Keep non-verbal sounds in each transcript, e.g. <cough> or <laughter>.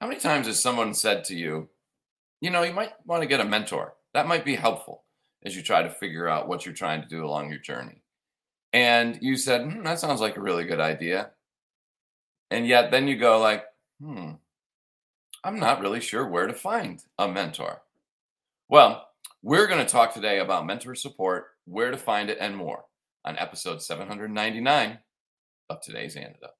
How many times has someone said to you, you know, you might want to get a mentor? That might be helpful as you try to figure out what you're trying to do along your journey. And you said, hmm, that sounds like a really good idea. And yet then you go like, hmm, I'm not really sure where to find a mentor. Well, we're going to talk today about mentor support, where to find it, and more on episode 799 of today's Antidote.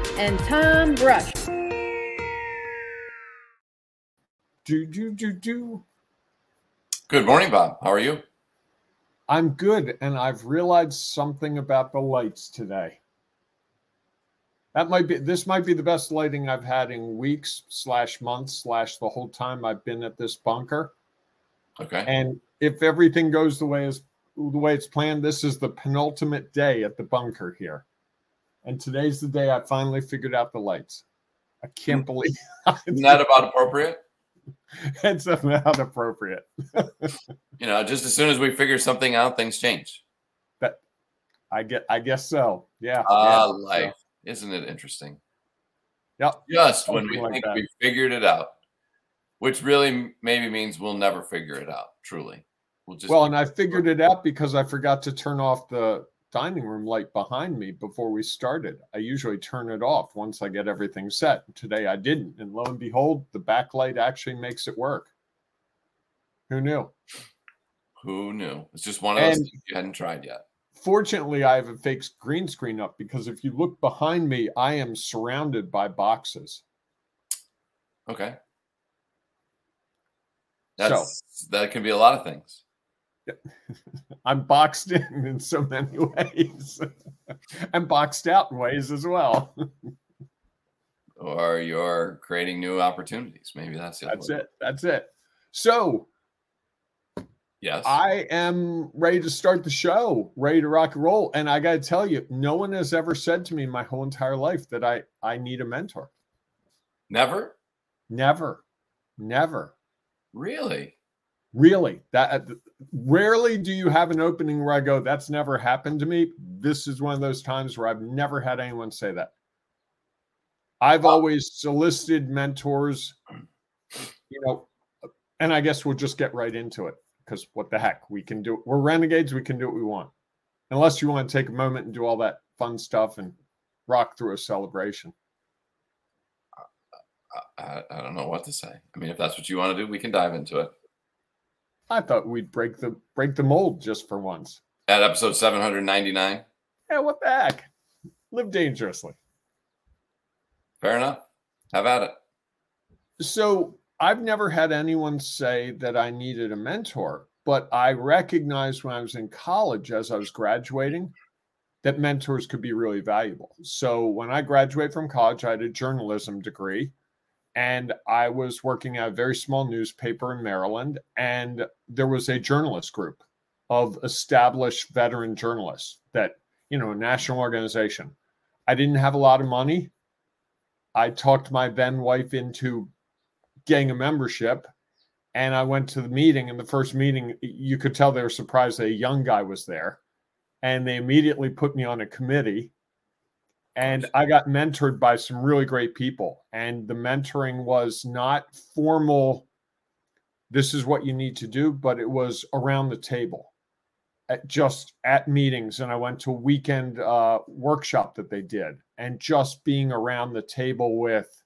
and Tom Brush. Do, do, do, do. Good morning, Bob. How are you? I'm good, and I've realized something about the lights today. That might be this might be the best lighting I've had in weeks slash months slash the whole time I've been at this bunker. Okay. And if everything goes the way as the way it's planned, this is the penultimate day at the bunker here. And today's the day I finally figured out the lights. I can't believe <laughs> Isn't that about appropriate? it's about appropriate. <laughs> You know, just as soon as we figure something out, things change. That I get I guess so. Yeah. Ah, yeah, life. Isn't it interesting? Yep. Just when we like think that. we figured it out, which really maybe means we'll never figure it out, truly. We'll just Well, and I figured it out because I forgot to turn off the dining room light behind me before we started. I usually turn it off once I get everything set. Today I didn't. And lo and behold, the backlight actually makes it work. Who knew? who knew? It's just one of those And- things you hadn't tried yet. Fortunately, I have a fake green screen up because if you look behind me, I am surrounded by boxes. Okay. That's that can be a lot of things. <laughs> I'm boxed in in so many <laughs> ways. I'm boxed out in ways as well. Or you're creating new opportunities. Maybe that's the That's way. it. That's it. So Yes. I am ready to start the show, ready to rock and roll. And I got to tell you, no one has ever said to me my whole entire life that I I need a mentor. Never? Never, never, Really? Really. That uh, rarely do you have an opening where I go, "That's never happened to me." This is one of those times where I've never had anyone say that. I've always solicited mentors, you know, and I guess we'll just get right into it because what the heck, we can do. We're renegades. We can do what we want, unless you want to take a moment and do all that fun stuff and rock through a celebration. I, I, I don't know what to say. I mean, if that's what you want to do, we can dive into it. I thought we'd break the break the mold just for once. At episode 799. Yeah, what the heck? Live dangerously. Fair enough. Have at it. So I've never had anyone say that I needed a mentor, but I recognized when I was in college as I was graduating that mentors could be really valuable. So when I graduated from college, I had a journalism degree and I was working at a very small newspaper in Maryland. And there was a journalist group of established veteran journalists that, you know, a national organization. I didn't have a lot of money. I talked my then wife into getting a membership and I went to the meeting. And the first meeting, you could tell they were surprised that a young guy was there. And they immediately put me on a committee. And I got mentored by some really great people. And the mentoring was not formal, this is what you need to do, but it was around the table, at just at meetings. And I went to a weekend uh, workshop that they did, and just being around the table with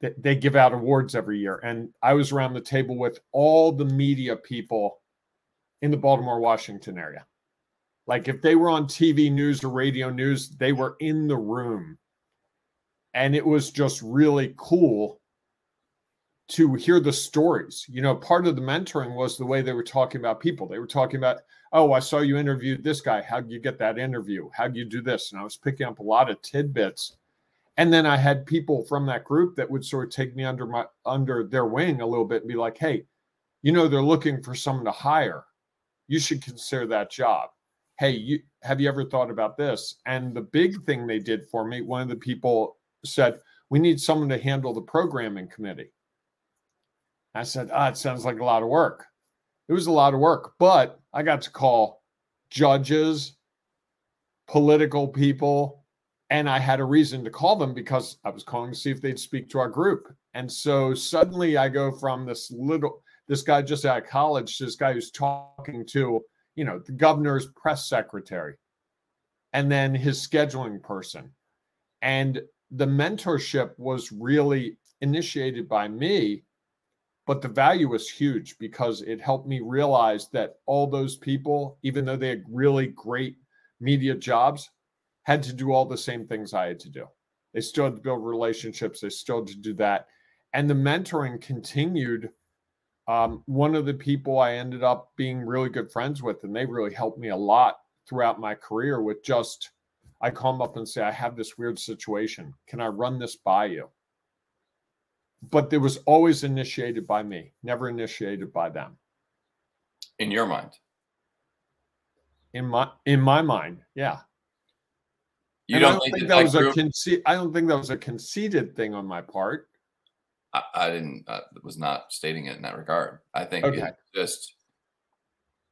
they, they give out awards every year. And I was around the table with all the media people in the Baltimore, Washington area. Like if they were on TV news or radio news, they were in the room. And it was just really cool to hear the stories. You know, part of the mentoring was the way they were talking about people. They were talking about, oh, I saw you interviewed this guy. How'd you get that interview? How'd you do this? And I was picking up a lot of tidbits And then I had people from that group that would sort of take me under my under their wing a little bit and be like, "Hey, you know they're looking for someone to hire. You should consider that job." Hey, you have you ever thought about this? And the big thing they did for me, one of the people said, "We need someone to handle the programming committee." I said, "Ah, it sounds like a lot of work." It was a lot of work, but I got to call judges, political people, and I had a reason to call them because I was calling to see if they'd speak to our group. And so suddenly I go from this little this guy just out of college this guy who's talking to, you know, the governor's press secretary and then his scheduling person. And the mentorship was really initiated by me, but the value was huge because it helped me realize that all those people, even though they had really great media jobs, had to do all the same things I had to do. They still had to build relationships, they still had to do that. And the mentoring continued. Um, one of the people I ended up being really good friends with, and they really helped me a lot throughout my career with just, I call them up and say, I have this weird situation. Can I run this by you? But it was always initiated by me, never initiated by them. In your mind? In my in my mind, yeah. You don't, don't think, think that, that was a conce- I don't think that was a conceited thing on my part. I, I didn't uh, was not stating it in that regard. I think Okay. just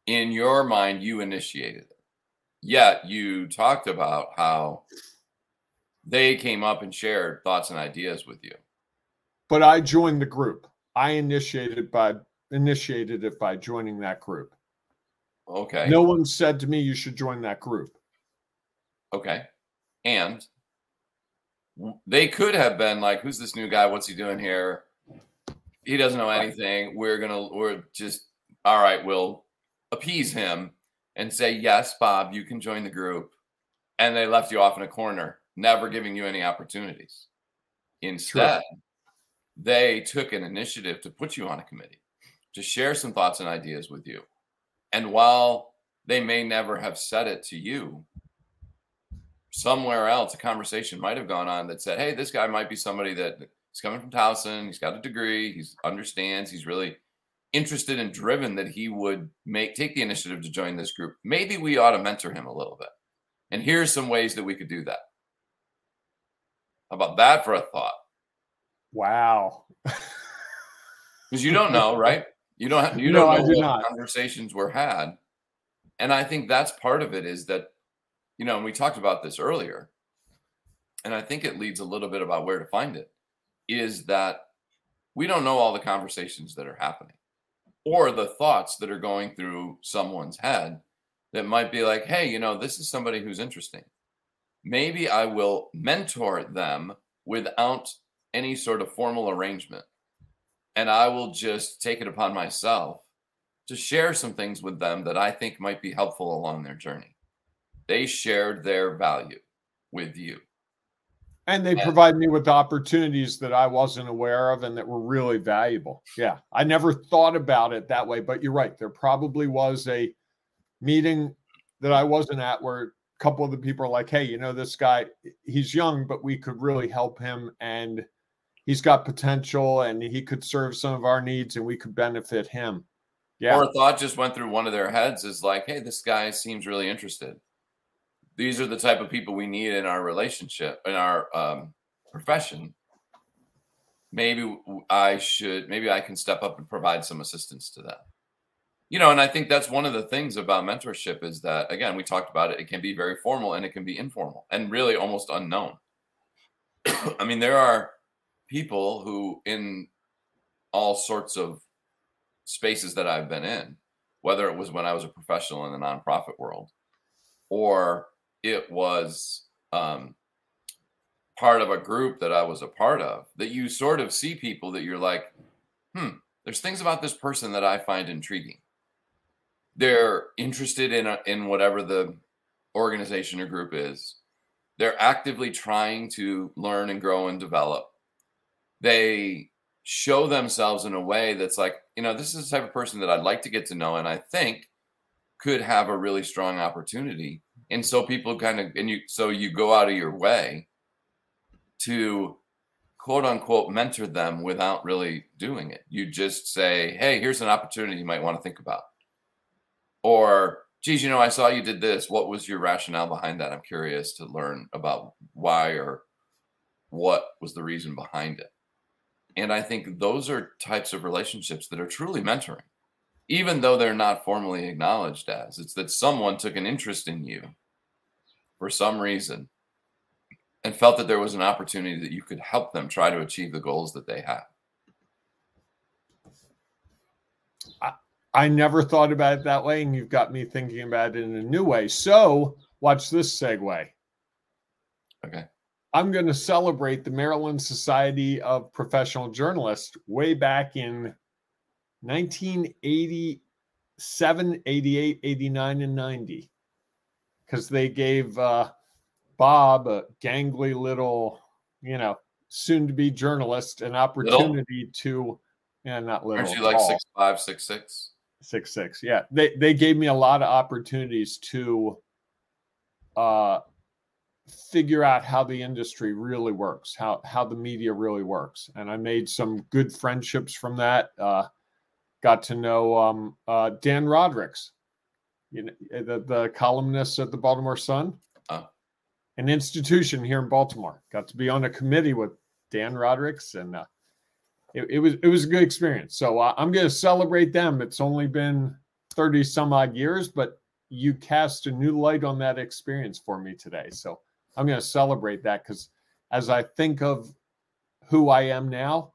in your mind you initiated it. Yet you talked about how they came up and shared thoughts and ideas with you. But I joined the group. I initiated by initiated it by joining that group. Okay. No one said to me you should join that group. Okay. And they could have been like, who's this new guy? What's he doing here? He doesn't know anything. We're going to, we're just, all right, we'll appease him and say, yes, Bob, you can join the group. And they left you off in a corner, never giving you any opportunities. Instead, they took an initiative to put you on a committee, to share some thoughts and ideas with you. And while they may never have said it to you, somewhere else a conversation might have gone on that said, "Hey, this guy might be somebody that is coming from Towson. He's got a degree. He understands. He's really interested and driven that he would make take the initiative to join this group. Maybe we ought to mentor him a little bit. And here's some ways that we could do that. How about that for a thought? Wow. <laughs> Because you don't know, right? You don't. Have, you don't I know do what not. conversations were had, and I think that's part of it. Is that you know, and we talked about this earlier, and I think it leads a little bit about where to find it. Is that we don't know all the conversations that are happening, or the thoughts that are going through someone's head that might be like, hey, you know, this is somebody who's interesting. Maybe I will mentor them without any sort of formal arrangement and I will just take it upon myself to share some things with them that I think might be helpful along their journey. They shared their value with you. And they Yeah. provide me with opportunities that I wasn't aware of and that were really valuable. Yeah. I never thought about it that way, but you're right. There probably was a meeting that I wasn't at where a couple of the people are like, hey, you know, this guy, he's young, but we could really help him and he's got potential and he could serve some of our needs and we could benefit him. Yeah. Or a thought just went through one of their heads is like, hey, this guy seems really interested. These are the type of people we need in our relationship, in our um, profession. Maybe I should, maybe I can step up and provide some assistance to them. You know, and I think that's one of the things about mentorship is that, again, we talked about it, it can be very formal and it can be informal and really almost unknown. <coughs> I mean, there are people who, in all sorts of spaces that I've been in, whether it was when I was a professional in the nonprofit world or it was um, part of a group that I was a part of, that you sort of see people that you're like, hmm, there's things about this person that I find intriguing. They're interested in a, in whatever the organization or group is. They're actively trying to learn and grow and develop. They show themselves in a way that's like, you know, this is the type of person that I'd like to get to know and I think could have a really strong opportunity. And so people kind of and you so you go out of your way to quote unquote mentor them without really doing it. You just say, hey, here's an opportunity you might want to think about. Or, geez, you know, I saw you did this. What was your rationale behind that? I'm curious to learn about why or what was the reason behind it. And I think those are types of relationships that are truly mentoring, even though they're not formally acknowledged as. It's that someone took an interest in you for some reason and felt that there was an opportunity that you could help them try to achieve the goals that they have. I, I never thought about it that way, and you've got me thinking about it in a new way. So, watch this segue. Okay. I'm going to celebrate the Maryland Society of Professional Journalists way back in 1987, 88, 89, and 90 because they gave uh, Bob, a gangly little, you know, soon to be journalist, an opportunity little? to, yeah, not little. Aren't you like six five, six six? Six six, yeah. They they gave me a lot of opportunities to uh figure out how the industry really works, how how the media really works, and I made some good friendships from that. Uh, got to know um, uh, Dan Rodricks, you know, the, the columnist at the Baltimore Sun an institution here in Baltimore. Got to be on a committee with Dan Rodricks, and uh, it, it, was it was a good experience. So uh, I'm going to celebrate them. It's only been thirty some odd years, but you cast a new light on that experience for me today. So I'm going to celebrate that because as I think of who I am now,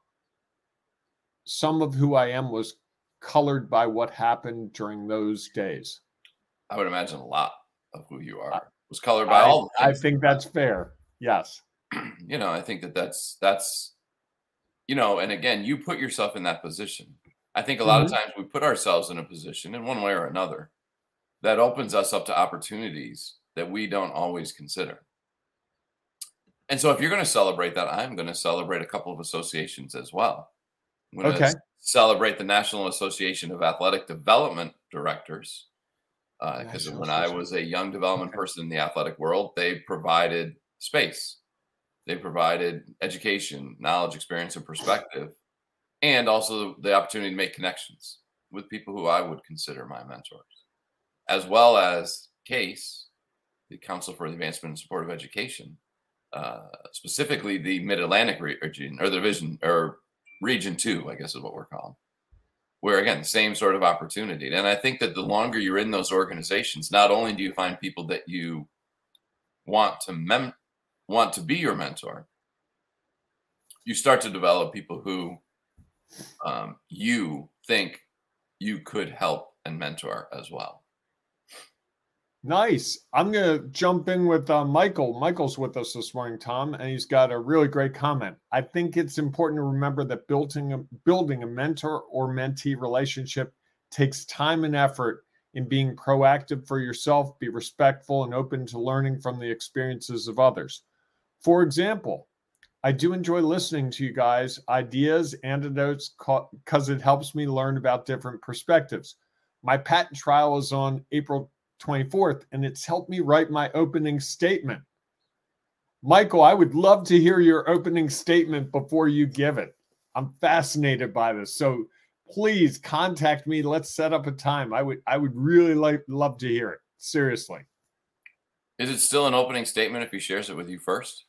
some of who I am was colored by what happened during those days. I would imagine a lot of who you are was colored by I, all. I think that's fair. Yes. <clears throat> you know, I think that that's that's you know, and again, you put yourself in that position. I think a lot mm-hmm. of times we put ourselves in a position in one way or another that opens us up to opportunities that we don't always consider. And so if you're going to celebrate that, I'm going to celebrate a couple of associations as well. I'm going okay. to celebrate the National Association of Athletic Development Directors because uh, when I was a young development okay. person in the athletic world, they provided space, they provided education, knowledge, experience, and perspective, and also the opportunity to make connections with people who I would consider my mentors, as well as CASE, the Council for the Advancement and Support of Education, uh, specifically the Mid Atlantic region or the division or Region Two, I guess is what we're calling. Where again same sort of opportunity. And i think that the longer you're in those organizations not only do you find people that you want to mem- want to be your mentor you start to develop people who um, you think you could help and mentor as well Nice. I'm going to jump in with uh, Michael. Michael's with us this morning, Tom, and he's got a really great comment. I think it's important to remember that building a, building a mentor or mentee relationship takes time and effort in being proactive for yourself, be respectful and open to learning from the experiences of others. For example, I do enjoy listening to you guys' ideas, antidotes, because it helps me learn about different perspectives. My patent trial is on April 24th, and it's helped me write my opening statement. Michael, I would love to hear your opening statement before you give it. I'm fascinated by this. So please contact me. Let's set up a time. I would I would really like love to hear it. Seriously. Is it still an opening statement if he shares it with you first?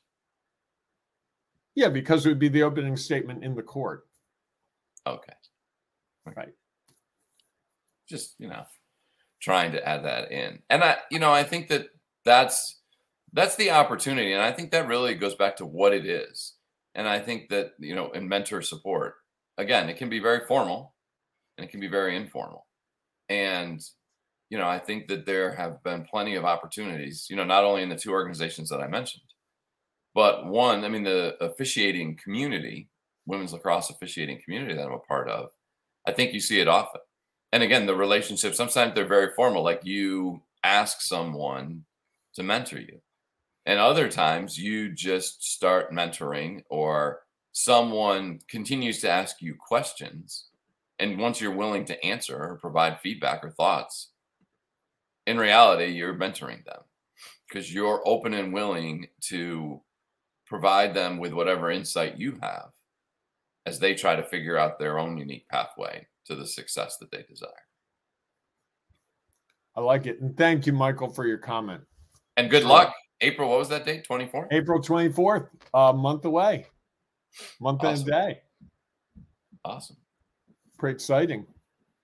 Yeah, because it would be the opening statement in the court. Okay. Right. Just, you know, trying to add that in. And I, you know, I think that that's that's the opportunity, and I think that really goes back to what it is. And I think that you know, in mentor support, again, it can be very formal, and it can be very informal. And you know, I think that there have been plenty of opportunities. You know, not only in the two organizations that I mentioned, but one, I mean, the officiating community, women's lacrosse officiating community that I'm a part of. I think you see it often and again the relationships sometimes they're very formal like you ask someone to mentor you. And other times you just start mentoring or someone continues to ask you questions. And once you're willing to answer or provide feedback or thoughts in reality you're mentoring them. Because you're open and willing to provide them with whatever insight you have as they try to figure out their own unique pathway to the success that they desire. I like it. And thank you, Michael, for your comment. And good uh, luck. April, what was that date? 24th? April 24th, a uh, month away, month awesome. and day. Awesome. Pretty exciting.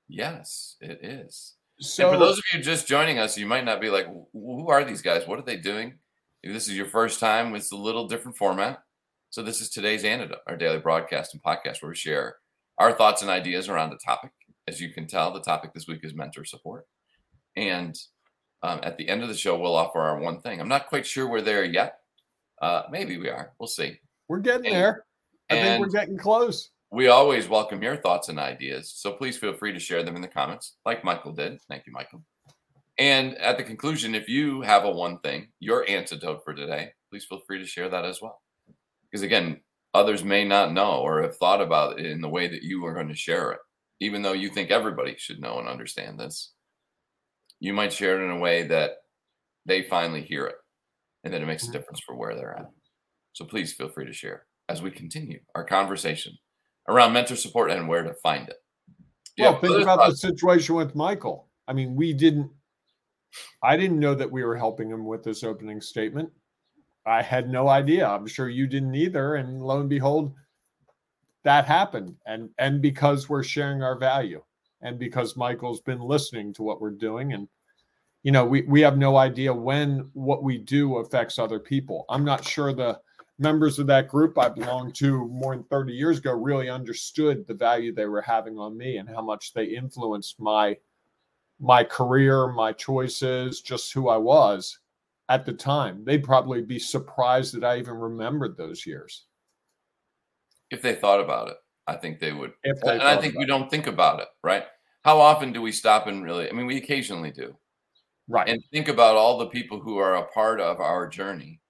Yes, it is. So, and for those of you just joining us, you might not be like, who are these guys? What are they doing? If this is your first time, it's a little different format. So, this is today's antidote, our daily broadcast and podcast where we share our thoughts and ideas around the topic. As you can tell, the topic this week is mentor support. And um, at the end of the show, we'll offer our one thing. I'm not quite sure we're there yet. Uh, maybe we are. We'll see. We're getting and, there. I think we're getting close. We always welcome your thoughts and ideas. So please feel free to share them in the comments, like Michael did. Thank you, Michael. And at the conclusion, if you have a one thing, your antidote for today, please feel free to share that as well. Because again, others may not know or have thought about it in the way that you are going to share it, even though you think everybody should know and understand this you might share it in a way that they finally hear it and that it makes a mm-hmm. difference for where they're at. So please feel free to share as we continue our conversation around mentor support and where to find it. Yeah, Well, think about thoughts? the situation with Michael. I mean, we didn't, I didn't know that we were helping him with this opening statement. I had no idea. I'm sure you didn't either. And lo and behold, that happened. And and because we're sharing our value and because Michael's been listening to what we're doing and you know we we have no idea when what we do affects other people. I'm not sure the members of that group I belonged to more than 30 years ago really understood the value they were having on me and how much they influenced my my career, my choices, just who I was at the time. They'd probably be surprised that I even remembered those years. If they thought about it. I think they would. They and I think we don't think about it, right? How often do we stop and really, I mean, we occasionally do. Right. And think about all the people who are a part of our journey.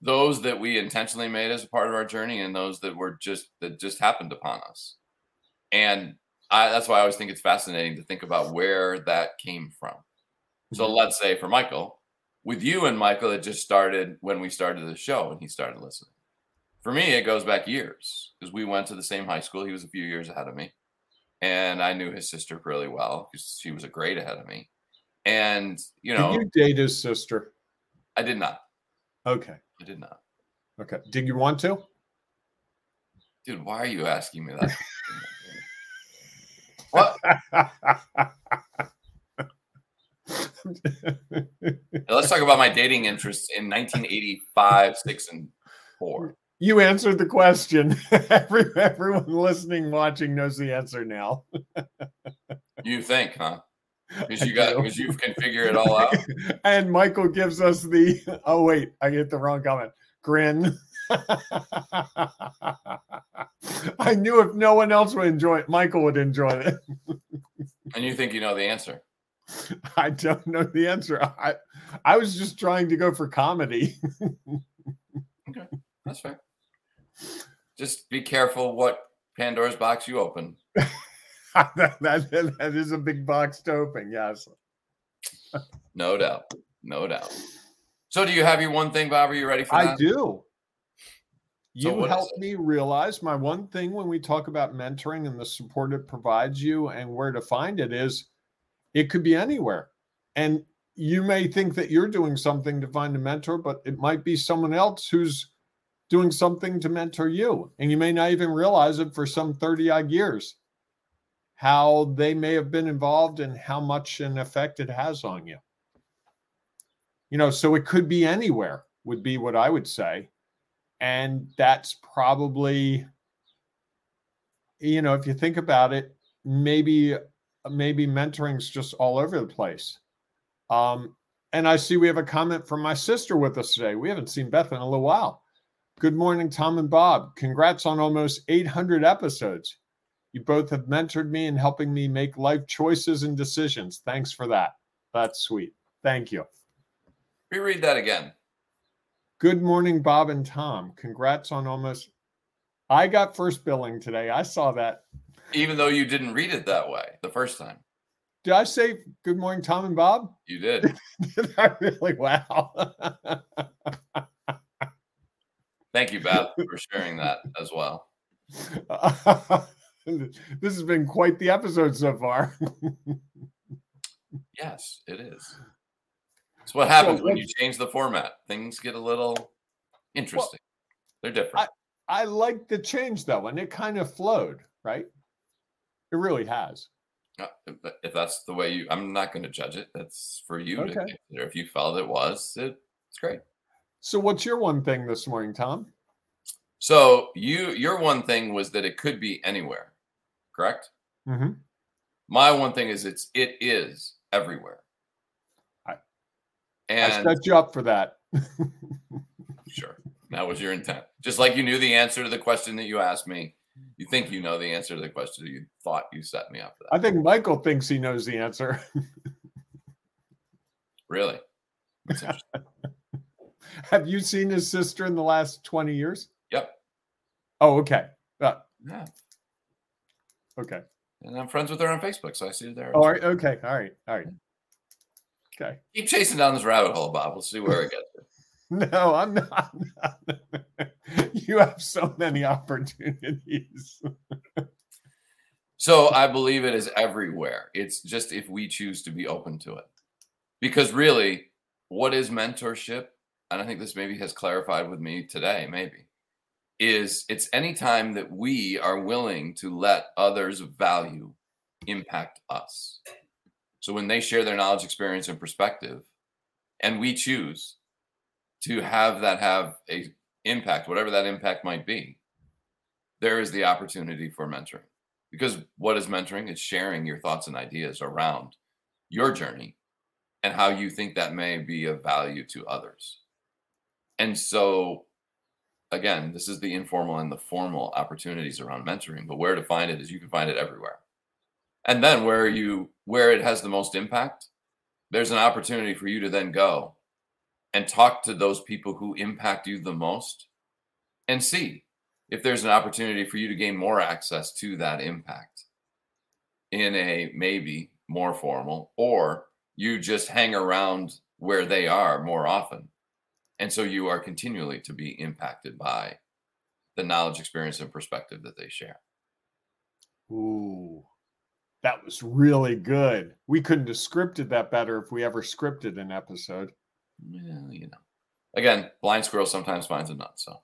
Those that we intentionally made as a part of our journey and those that were just that just happened upon us. And I, that's why I always think it's fascinating to think about where that came from. So mm-hmm. let's say for Michael, with you and Michael, it just started when we started the show and he started listening. For me, it goes back years because we went to the same high school. He was a few years ahead of me. And I knew his sister really well because she was a grade ahead of me. And, you know. Did you date his sister? I did not. Okay. I did not. Okay. Did you want to? Dude, why are you asking me that? <laughs> what? <laughs> let's talk about my dating interests in 1985, 6, and 4 you answered the question. <laughs> Every, everyone listening, watching knows the answer now. <laughs> you think, huh? Because you got because you can figure it all out. and Michael gives us the oh wait, I get the wrong comment. Grin. I knew if no one else would enjoy it, Michael would enjoy it. and you think you know the answer? <laughs> I don't know the answer. I I was just trying to go for comedy. <laughs> okay, that's fair. Just be careful what Pandora's box you open. <laughs> that, that, that is a big box to open, yes. no doubt. No doubt. So do you have your one thing, Bob? Are you ready for that? I do. You so helped me realize my one thing when we talk about mentoring and the support it provides you and where to find it is it could be anywhere. And you may think that you're doing something to find a mentor, but it might be someone else who's doing something to mentor you. And you may not even realize it for some 30 odd years, how they may have been involved and how much an effect it has on you. You know, so it could be anywhere, would be what I would say. And that's probably, you know, if you think about it, maybe maybe mentoring's just all over the place. Um, and I see we have a comment from my sister with us today. We haven't seen Beth in a little while. Good morning, Tom and Bob. Congrats on almost 800 episodes. You both have mentored me in helping me make life choices and decisions. Thanks for that. That's sweet. Thank you. Reread that again. Good morning, Bob and Tom. Congrats on almost. I got first billing today. I saw that. Even though you didn't read it that way the first time. Did I say good morning, Tom and Bob? You did. <laughs> did I really? Wow. <laughs> Thank you, Beth, for sharing that as well. <laughs> this has been quite the episode so far. yes, it is. It's what happens So when you change the format. Things get a little interesting. They're different. I like the change though, and it kind of flowed, right? It really has. Uh, if- that's the way you, I'm not going to judge it. That's for you to Okay. consider. If you felt it was, it, it's great. So, what's your one thing this morning, Tom? So you, your one thing was that it could be anywhere, correct? Mm-hmm. My one thing is it's it is everywhere. I- I set you up for that. <laughs> sure, that was your intent. Just like you knew the answer to the question that you asked me, you think you know the answer to the question you thought you set me up for that. I think Michael thinks he knows the answer. <laughs> Really? <laughs> Have you seen his sister in the last 20 years? Yep. Oh, okay. Uh, Yeah. okay. And I'm friends with her on Facebook, so I see her there. All right. Okay. All right. All right. Okay. Keep chasing down this rabbit hole, Bob. We'll see where it gets. <laughs> No, I'm not. <laughs> you have so many opportunities. So I believe it is everywhere. It's just if we choose to be open to it. Because really, what is mentorship? And I think this maybe has clarified with me today, maybe, is it's any time that we are willing to let others' value impact us. So when they share their knowledge, experience, and perspective, and we choose to have that have a impact, whatever that impact might be, there is the opportunity for mentoring. Because what is mentoring? It's sharing your thoughts and ideas around your journey and how you think that may be of value to others. And so, again, this is the informal and the formal opportunities around mentoring, but where to find it is you can find it everywhere. And then where you where it has the most impact, there's an opportunity for you to then go and talk to those people who impact you the most and see if there's an opportunity for you to gain more access to that impact in a maybe more formal or you just hang around where they are more often and so you are continually to be impacted by the knowledge experience and perspective that they share Ooh, that was really good. We couldn't have scripted that better if we ever scripted an episode. Well you know again blind squirrel sometimes finds a nut so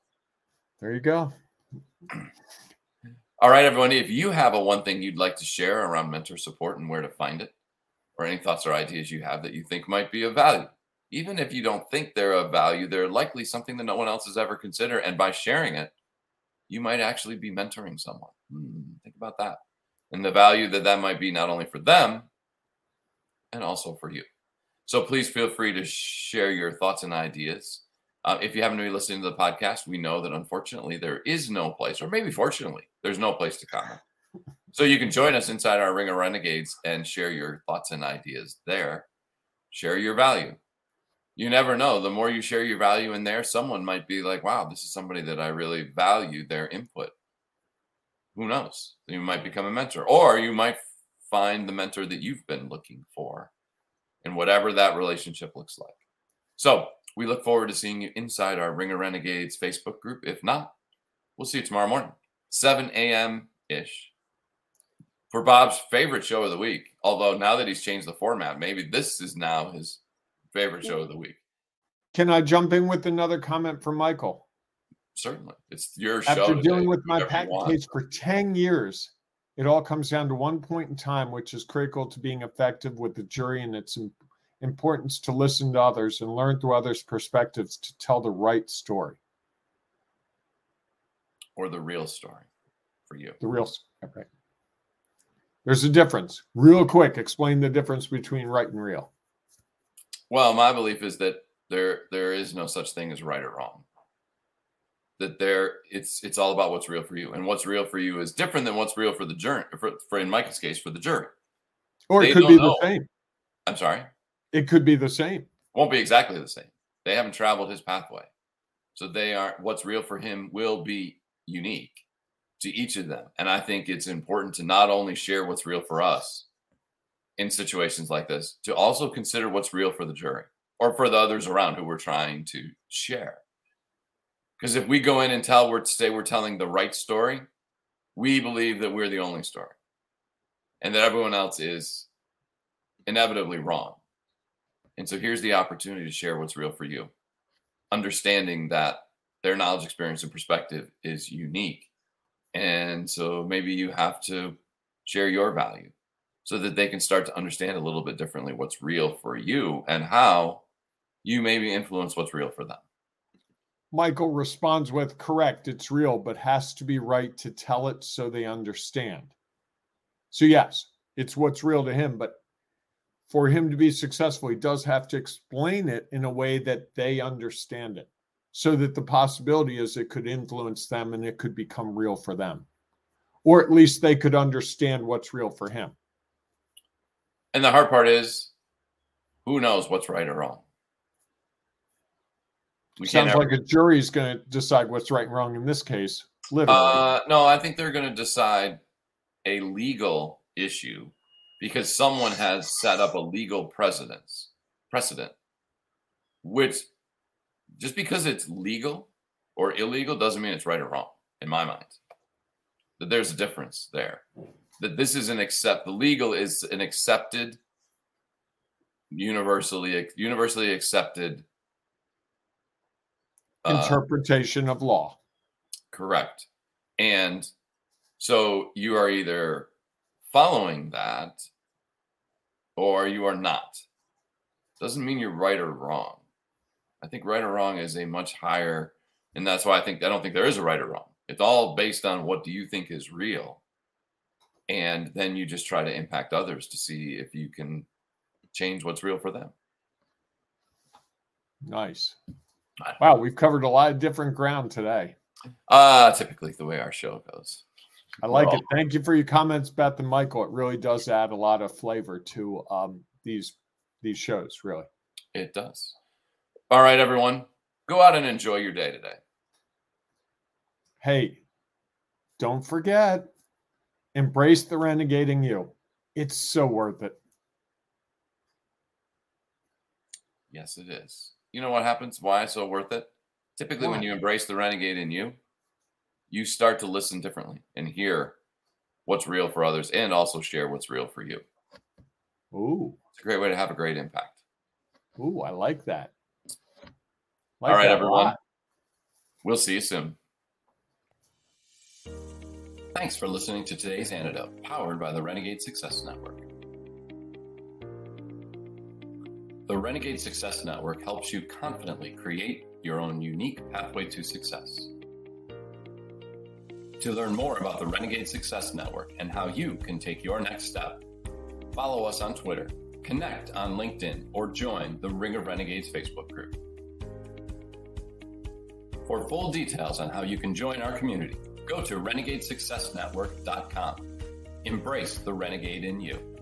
There you go. All right, everyone. If you have a one thing you'd like to share around mentor support and where to find it, or any thoughts or ideas you have that you think might be of value, even if you don't think they're of value, they're likely something that no one else has ever considered. And by sharing it, you might actually be mentoring someone. Hmm, think about that. And the value that that might be not only for them, and also for you. So please feel free to share your thoughts and ideas. Uh, if you happen to be listening to the podcast, we know that unfortunately there is no place, or maybe fortunately, there's no place to comment. So you can join us inside our Ring of Renegades and share your thoughts and ideas there. Share your value. You never know. The more you share your value in there, someone might be like, wow, this is somebody that I really value their input. Who knows? You might become a mentor, or you might find the mentor that you've been looking for, and whatever that relationship looks like. So we look forward to seeing you inside our Ring of Renegades Facebook group. If not, we'll see you tomorrow morning, 7 a.m. ish. For Bob's favorite show of the week. Although now that he's changed the format, maybe this is now his favorite show of the week. Can I jump in with another comment from Michael? Certainly. It's your show. After dealing with my patent case for 10 years, it all comes down to one point in time, which is critical to being effective with the jury and its importance to listen to others and learn through others' perspectives to tell the right story, or the real story for you. the real s- right. There's a difference. Real quick, explain the difference between right and real. Well, my belief is that there there is no such thing as right or wrong. That there it's it's all about what's real for you, and what's real for you is different than what's real for the jury. For, for in michael's case, for the jury. Or They it could be the same. I'm sorry, It could be the same. won't be exactly the same. They haven't traveled his pathway, so they are what's real for him will be unique to each of them. And I think it's important to not only share what's real for us in situations like this, to also consider what's real for the jury or for the others around who we're trying to share. Because if we go in and tell we're say we're telling the right story, we believe that we're the only story, and that everyone else is inevitably wrong. And so here's the opportunity to share what's real for you, understanding that their knowledge, experience, and perspective is unique. And so maybe you have to share your value so that they can start to understand a little bit differently what's real for you and how you maybe influence what's real for them. Michael responds with correct, it's real, but has to be right to tell it so they understand. So, yes, it's what's real to him, but for him to be successful, he does have to explain it in a way that they understand it so that the possibility is it could influence them and it could become real for them. Or at least they could understand what's real for him. And the hard part is who knows what's right or wrong? We Sounds like a jury's going to decide what's right and wrong in this case. Literally. Uh, no, I think they're going to decide a legal issue because someone has set up a legal precedence precedent, which just because it's legal or illegal doesn't mean it's right or wrong in my mind. That there's a difference there. That this is an accept the legal is an accepted universally universally accepted uh, interpretation of law. Correct. And so you are either following that or you are not. Doesn't mean you're right or wrong. I think right or wrong is a much higher, and that's why I think I don't think there is a right or wrong. It's all based on what do you think is real. And then you just try to impact others to see if you can change what's real for them. Nice. Wow, we've covered a lot of different ground today. Uh typically the way our show goes. I like it. Thank you for your comments, Beth and Michael. It really does add a lot of flavor to um, these these shows. Really, it does. All right, everyone, go out and enjoy your day today. Hey, don't forget, embrace the renegading you. It's so worth it. Yes, it is. You know what happens? Why it's so worth it? Typically, when you embrace the renegade in you, you start to listen differently and hear what's real for others and also share what's real for you. Ooh. It's a great way to have a great impact. Ooh, I like that. Like All right, everyone. We'll see you soon. Thanks for listening to today's antidote, powered by the Renegade Success Network. The Renegade Success Network helps you confidently create your own unique pathway to success. To learn more about the Renegade Success Network and how you can take your next step, follow us on Twitter, connect on LinkedIn, or join the Ring of Renegades Facebook group. For full details on how you can join our community, go to renegadesuccessnetwork.com. Embrace the renegade in you.